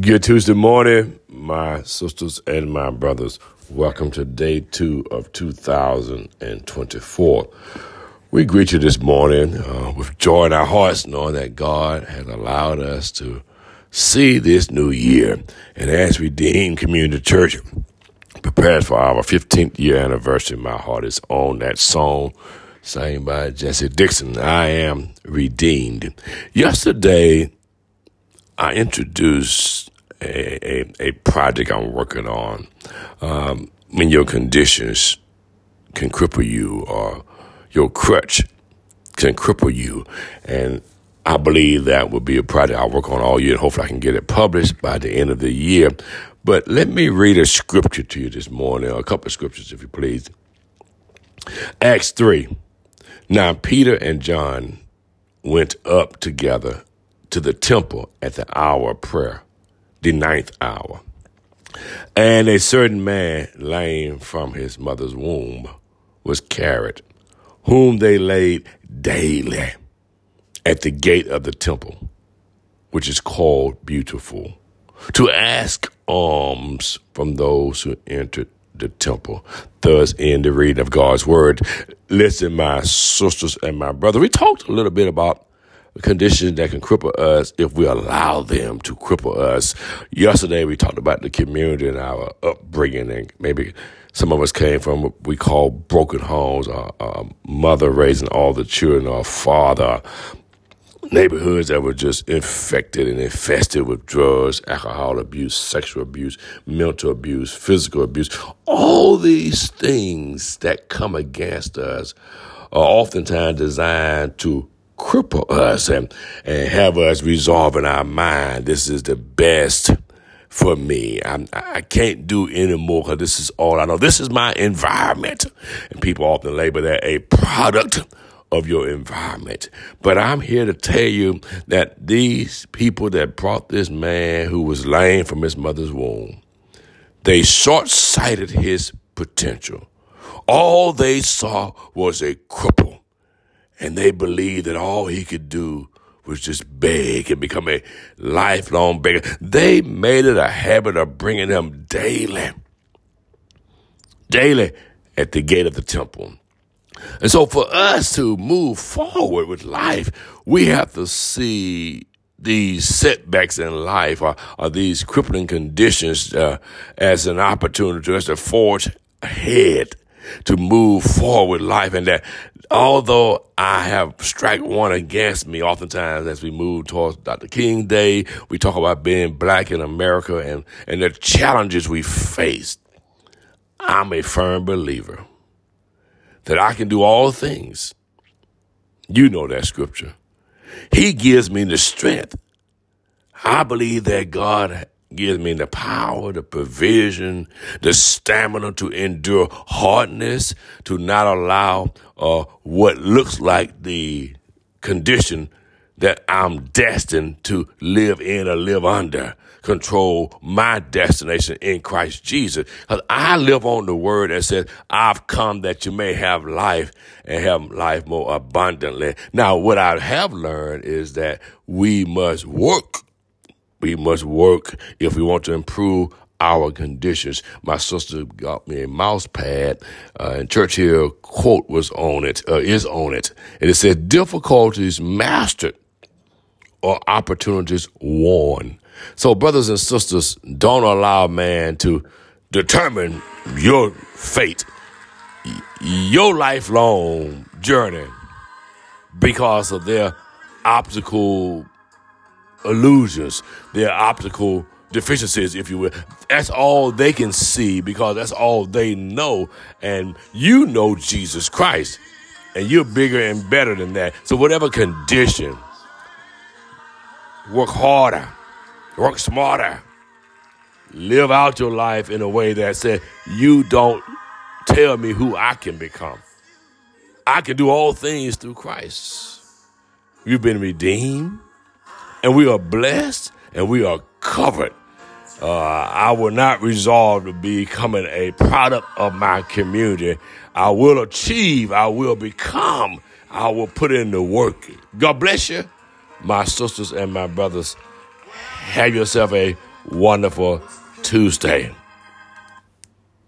Good Tuesday morning, my sisters and my brothers. Welcome to day two of 2024. We greet you this morning uh, with joy in our hearts, knowing that God has allowed us to see this new year. And as Redeemed Community Church prepares for our 15th year anniversary, my heart is on that song sang by Jessy Dixon, I Am Redeemed. Yesterday, I introduced a, a, a project I'm working on. Um, when your conditions can cripple you or your crutch can cripple you. And I believe that will be a project I'll work on all year and hopefully I can get it published by the end of the year. But let me read a scripture to you this morning, a couple of scriptures if you please. Acts 3. Now Peter and John went up together to the temple at the hour of prayer, the ninth hour. And a certain man, lame from his mother's womb, was carried, whom they laid daily at the gate of the temple, which is called Beautiful, to ask alms from those who entered the temple. Thus, in the reading of God's word, listen, my sisters and my brother. We talked a little bit about conditions that can cripple us if we allow them to cripple us. Yesterday, we talked about the community and our upbringing, and maybe some of us came from what we call broken homes, a, a uh, mother raising all the children, a father neighborhoods that were just infected and infested with drugs, alcohol abuse, sexual abuse, mental abuse, physical abuse. All these things that come against us are oftentimes designed to cripple us and, and have us resolve in our mind, this is the best for me. I'm, I can't do anymore because this is all I know. This is my environment. And people often label that a product of your environment. But I'm here to tell you that these people that brought this man who was lame from his mother's womb, they short sighted his potential. All they saw was a cripple, and they believed that all he could do was just beg and become a lifelong beggar. They made it a habit of bringing him daily, daily at the gate of the temple. And so for us to move forward with life, we have to see these setbacks in life or, or these crippling conditions uh, as an opportunity to us to forge ahead, to move forward life. And that although I have strike one against me, oftentimes as we move towards Dr. King Day, we talk about being black in America and, and the challenges we face. I'm a firm believer that I can do all things. You know that scripture. He gives me the strength. I believe that God gives me the power, the provision, the stamina to endure hardness, to not allow uh, what looks like the condition that I'm destined to live in or live under control my destination in Christ Jesus. Because I live on the word that says, I've come that you may have life and have life more abundantly. Now, what I have learned is that we must work. We must work if we want to improve our conditions. My sister got me a mouse pad, uh, and Churchill quote was on it, uh, is on it. And it said, difficulties mastered or opportunities won. So, brothers and sisters, don't allow man to determine your fate, your lifelong journey, because of their optical illusions, their optical deficiencies, if you will. That's all they can see because that's all they know. And you know Jesus Christ, and you're bigger and better than that. So, whatever condition, work harder, work smarter, live out your life in a way that said, You don't tell me who I can become. I can do all things through Christ. We've been redeemed, and we are blessed, and we are covered. Uh, I will not resolve to becoming a product of my community. I will achieve, I will become, I will put in the work. God bless you my sisters and my brothers, have yourself a wonderful Tuesday.